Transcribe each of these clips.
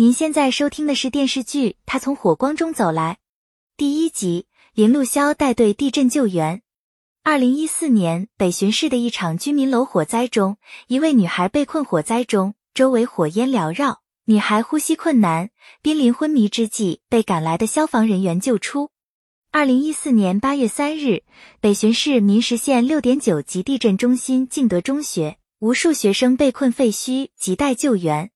您现在收听的是电视剧《他从火光中走来》第一集，林路潇带队地震救援。二零一四年北巡市的一场居民楼火灾中，一位女孩被困火灾中，周围火焰缭绕，女孩呼吸困难，濒临昏迷之际，被赶来的消防人员救出。二零一四年八月三日，北巡市民实县六点九级地震中心敬德中学，无数学生被困废墟，亟待救援。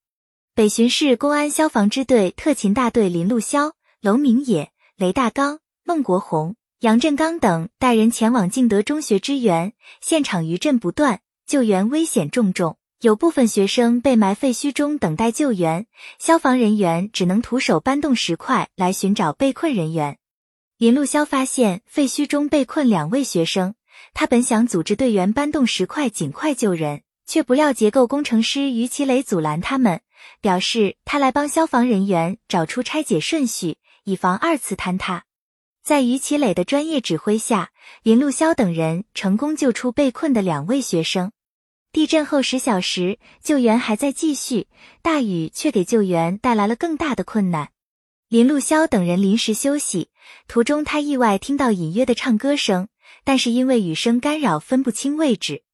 北巡市公安消防支队特勤大队林路潇、娄明野、雷大刚、孟国红、杨振刚等带人前往敬德中学支援，现场余震不断，救援危险重重，有部分学生被埋废墟中等待救援，消防人员只能徒手搬动石块来寻找被困人员。林路潇发现废墟中被困两位学生，他本想组织队员搬动石块尽快救人，却不料结构工程师于其磊阻拦他们。表示他来帮消防人员找出拆解顺序，以防二次坍塌。在于其磊的专业指挥下，林路潇等人成功救出被困的两位学生。地震后十小时，救援还在继续，大雨却给救援带来了更大的困难。林路潇等人临时休息，途中他意外听到隐约的唱歌声，但是因为雨声干扰，分不清位置。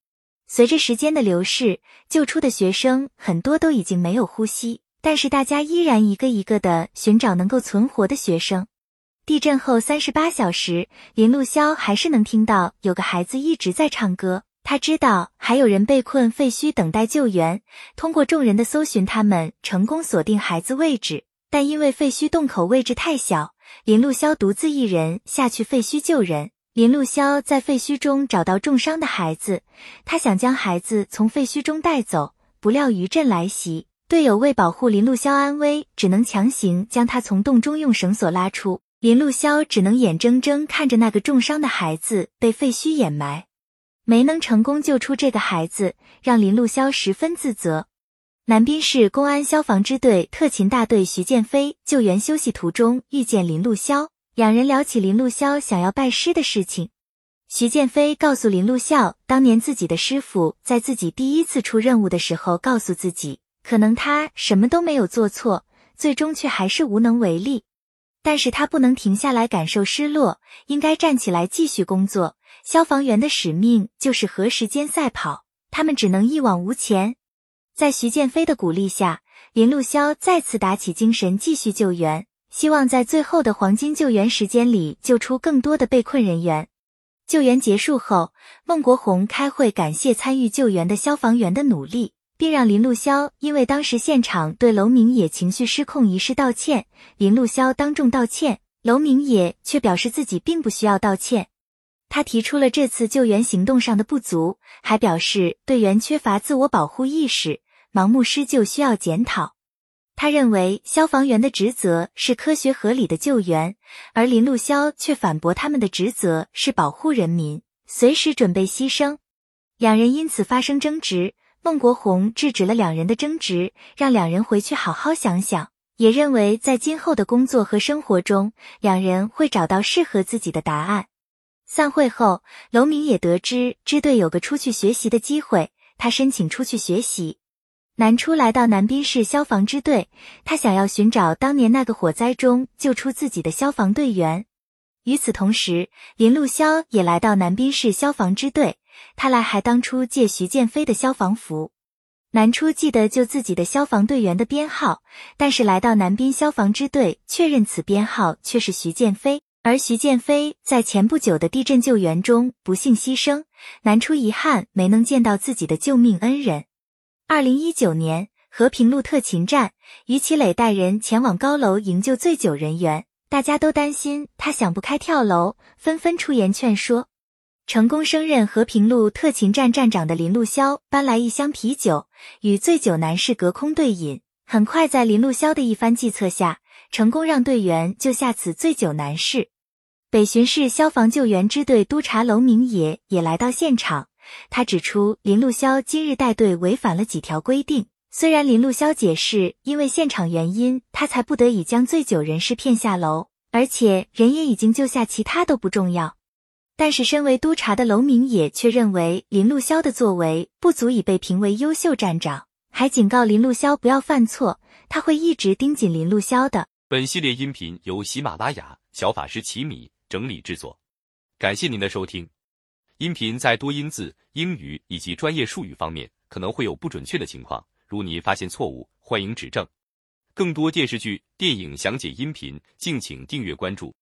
随着时间的流逝，救出的学生很多都已经没有呼吸，但是大家依然一个一个的寻找能够存活的学生。地震后三十八小时，林路潇还是能听到有个孩子一直在唱歌。他知道还有人被困废墟等待救援，通过众人的搜寻，他们成功锁定孩子位置，但因为废墟洞口位置太小，林路潇独自一人下去废墟救人。林路潇在废墟中找到重伤的孩子，他想将孩子从废墟中带走，不料余震来袭，队友为保护林路潇安危，只能强行将他从洞中用绳索拉出。林路潇只能眼睁睁看着那个重伤的孩子被废墟掩埋，没能成功救出这个孩子，让林路潇十分自责。南滨市公安消防支队特勤大队徐建飞救援休息途中遇见林路潇。两人聊起林路潇想要拜师的事情，徐建飞告诉林路潇，当年自己的师傅在自己第一次出任务的时候，告诉自己，可能他什么都没有做错，最终却还是无能为力。但是他不能停下来感受失落，应该站起来继续工作。消防员的使命就是和时间赛跑，他们只能一往无前。在徐建飞的鼓励下，林路潇再次打起精神，继续救援。希望在最后的黄金救援时间里救出更多的被困人员。救援结束后，孟国红开会感谢参与救援的消防员的努力，并让林路潇因为当时现场对娄明野情绪失控一事道歉。林路潇当众道歉，娄明野却表示自己并不需要道歉。他提出了这次救援行动上的不足，还表示队员缺乏自我保护意识，盲目施救需要检讨。他认为消防员的职责是科学合理的救援，而林路潇却反驳他们的职责是保护人民，随时准备牺牲。两人因此发生争执，孟国红制止了两人的争执，让两人回去好好想想，也认为在今后的工作和生活中，两人会找到适合自己的答案。散会后，娄明也得知支队有个出去学习的机会，他申请出去学习。南初来到南滨市消防支队，他想要寻找当年那个火灾中救出自己的消防队员。与此同时，林路潇也来到南滨市消防支队，他来还当初借徐建飞的消防服。南初记得救自己的消防队员的编号，但是来到南滨消防支队确认此编号却是徐建飞，而徐建飞在前不久的地震救援中不幸牺牲，南初遗憾没能见到自己的救命恩人。二零一九年，和平路特勤站，于其磊带人前往高楼营救醉酒人员，大家都担心他想不开跳楼，纷纷出言劝说。成功升任和平路特勤站站长的林路潇搬来一箱啤酒，与醉酒男士隔空对饮。很快，在林路潇的一番计策下，成功让队员救下此醉酒男士。北巡市消防救援支队督察娄明野也来到现场。他指出，林路潇今日带队违反了几条规定。虽然林路潇解释，因为现场原因，他才不得已将醉酒人士骗下楼，而且人也已经救下，其他都不重要。但是，身为督察的娄明野却认为林路潇的作为不足以被评为优秀站长，还警告林路潇不要犯错，他会一直盯紧林路潇的。本系列音频由喜马拉雅小法师奇米整理制作，感谢您的收听。音频在多音字、英语以及专业术语方面可能会有不准确的情况，如您发现错误，欢迎指正。更多电视剧、电影详解音频，敬请订阅关注。